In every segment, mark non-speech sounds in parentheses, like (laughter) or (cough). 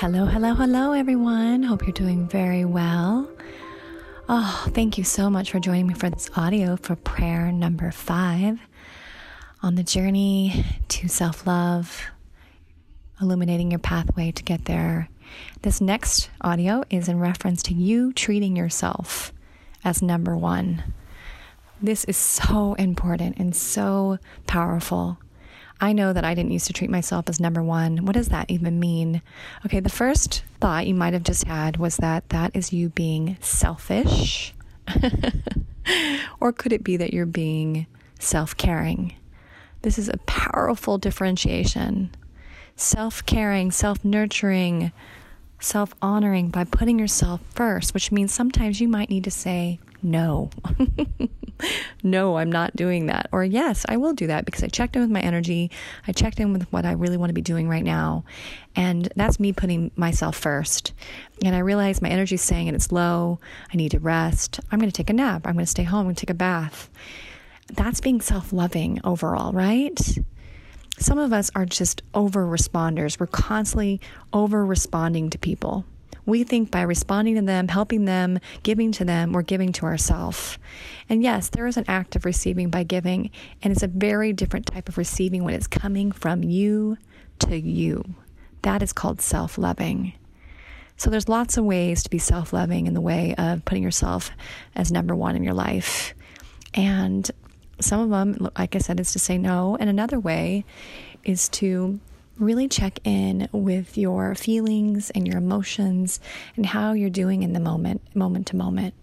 Hello, hello, hello, everyone. Hope you're doing very well. Oh, thank you so much for joining me for this audio for prayer number five on the journey to self love, illuminating your pathway to get there. This next audio is in reference to you treating yourself as number one. This is so important and so powerful. I know that I didn't used to treat myself as number one. What does that even mean? Okay, the first thought you might have just had was that that is you being selfish. (laughs) or could it be that you're being self caring? This is a powerful differentiation. Self caring, self nurturing, self honoring by putting yourself first, which means sometimes you might need to say no. (laughs) (laughs) no, I'm not doing that. Or yes, I will do that because I checked in with my energy. I checked in with what I really want to be doing right now. And that's me putting myself first. And I realize my energy is saying it's low. I need to rest. I'm going to take a nap. I'm going to stay home and take a bath. That's being self loving overall, right? Some of us are just over responders. We're constantly over responding to people. We think by responding to them, helping them, giving to them, we're giving to ourselves. And yes, there is an act of receiving by giving, and it's a very different type of receiving when it's coming from you to you. That is called self loving. So there's lots of ways to be self loving in the way of putting yourself as number one in your life. And some of them, like I said, is to say no. And another way is to really check in with your feelings and your emotions and how you're doing in the moment, moment to moment.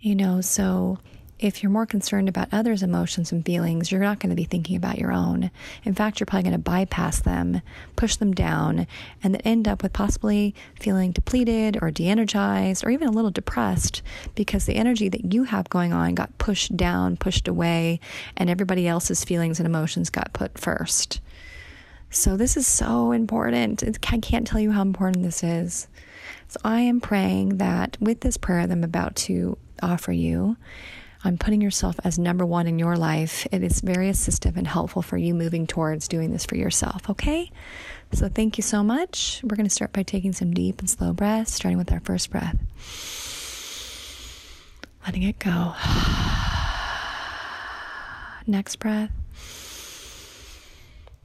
You know, so if you're more concerned about others' emotions and feelings, you're not going to be thinking about your own. In fact, you're probably going to bypass them, push them down, and then end up with possibly feeling depleted or de energized or even a little depressed because the energy that you have going on got pushed down, pushed away, and everybody else's feelings and emotions got put first. So, this is so important. I can't tell you how important this is. So, I am praying that with this prayer that I'm about to offer you, I'm putting yourself as number one in your life. It is very assistive and helpful for you moving towards doing this for yourself, okay? So, thank you so much. We're going to start by taking some deep and slow breaths, starting with our first breath. Letting it go. (sighs) Next breath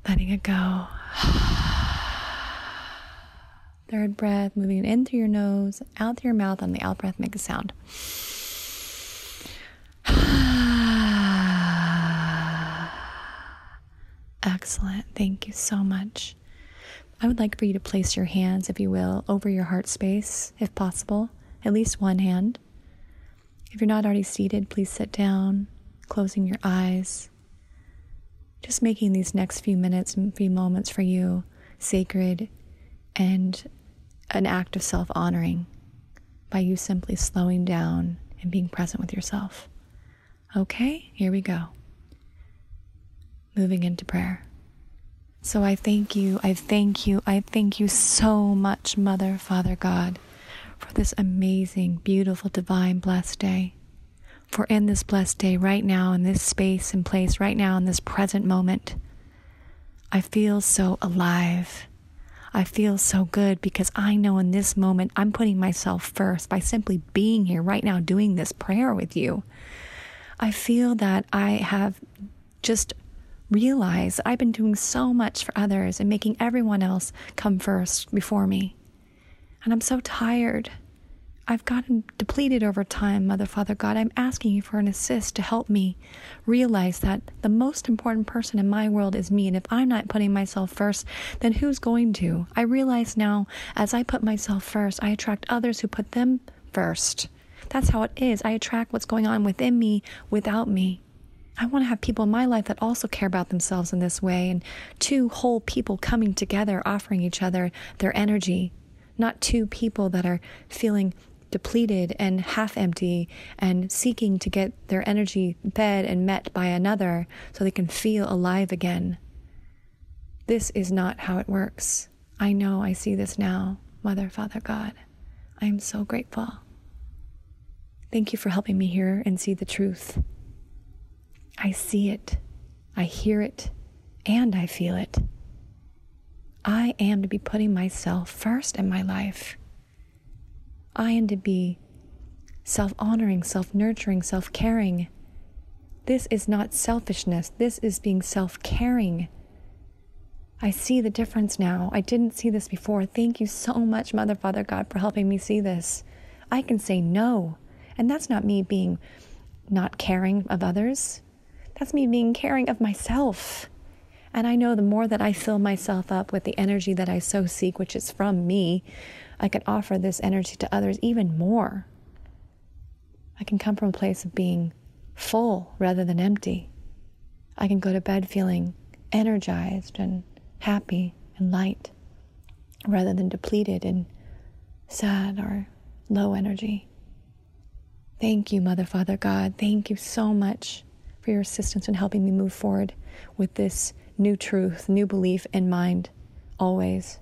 letting it go. (sighs) Third breath, moving it in through your nose, out through your mouth. On the out breath, make a sound. (sighs) Excellent. Thank you so much. I would like for you to place your hands, if you will, over your heart space, if possible, at least one hand. If you're not already seated, please sit down, closing your eyes just making these next few minutes and few moments for you sacred and an act of self honoring by you simply slowing down and being present with yourself. Okay, here we go. Moving into prayer. So I thank you, I thank you, I thank you so much, Mother, Father God, for this amazing, beautiful, divine, blessed day. For in this blessed day, right now, in this space and place, right now, in this present moment, I feel so alive. I feel so good because I know in this moment I'm putting myself first by simply being here right now doing this prayer with you. I feel that I have just realized I've been doing so much for others and making everyone else come first before me. And I'm so tired. I've gotten depleted over time, Mother, Father, God. I'm asking you for an assist to help me realize that the most important person in my world is me. And if I'm not putting myself first, then who's going to? I realize now as I put myself first, I attract others who put them first. That's how it is. I attract what's going on within me without me. I want to have people in my life that also care about themselves in this way, and two whole people coming together, offering each other their energy, not two people that are feeling depleted and half empty and seeking to get their energy fed and met by another so they can feel alive again. This is not how it works. I know I see this now, Mother, Father, God. I am so grateful. Thank you for helping me hear and see the truth. I see it, I hear it, and I feel it. I am to be putting myself first in my life. I am to be self honoring, self nurturing, self caring. This is not selfishness. This is being self caring. I see the difference now. I didn't see this before. Thank you so much, Mother, Father, God, for helping me see this. I can say no. And that's not me being not caring of others, that's me being caring of myself. And I know the more that I fill myself up with the energy that I so seek, which is from me, I can offer this energy to others even more. I can come from a place of being full rather than empty. I can go to bed feeling energized and happy and light rather than depleted and sad or low energy. Thank you, Mother, Father, God. Thank you so much for your assistance in helping me move forward with this new truth, new belief in mind, always,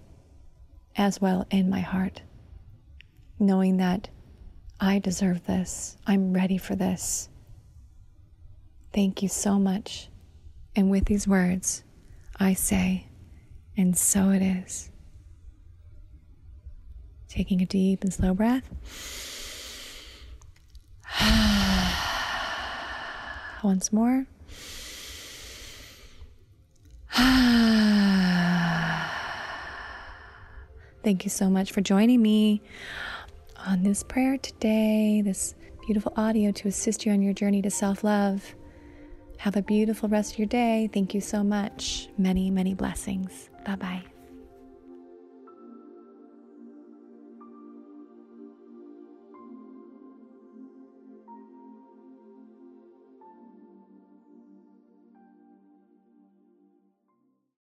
as well in my heart, knowing that I deserve this. I'm ready for this. Thank you so much. And with these words, I say, and so it is. Taking a deep and slow breath. (sighs) Once more. Thank you so much for joining me on this prayer today, this beautiful audio to assist you on your journey to self love. Have a beautiful rest of your day. Thank you so much. Many, many blessings. Bye bye.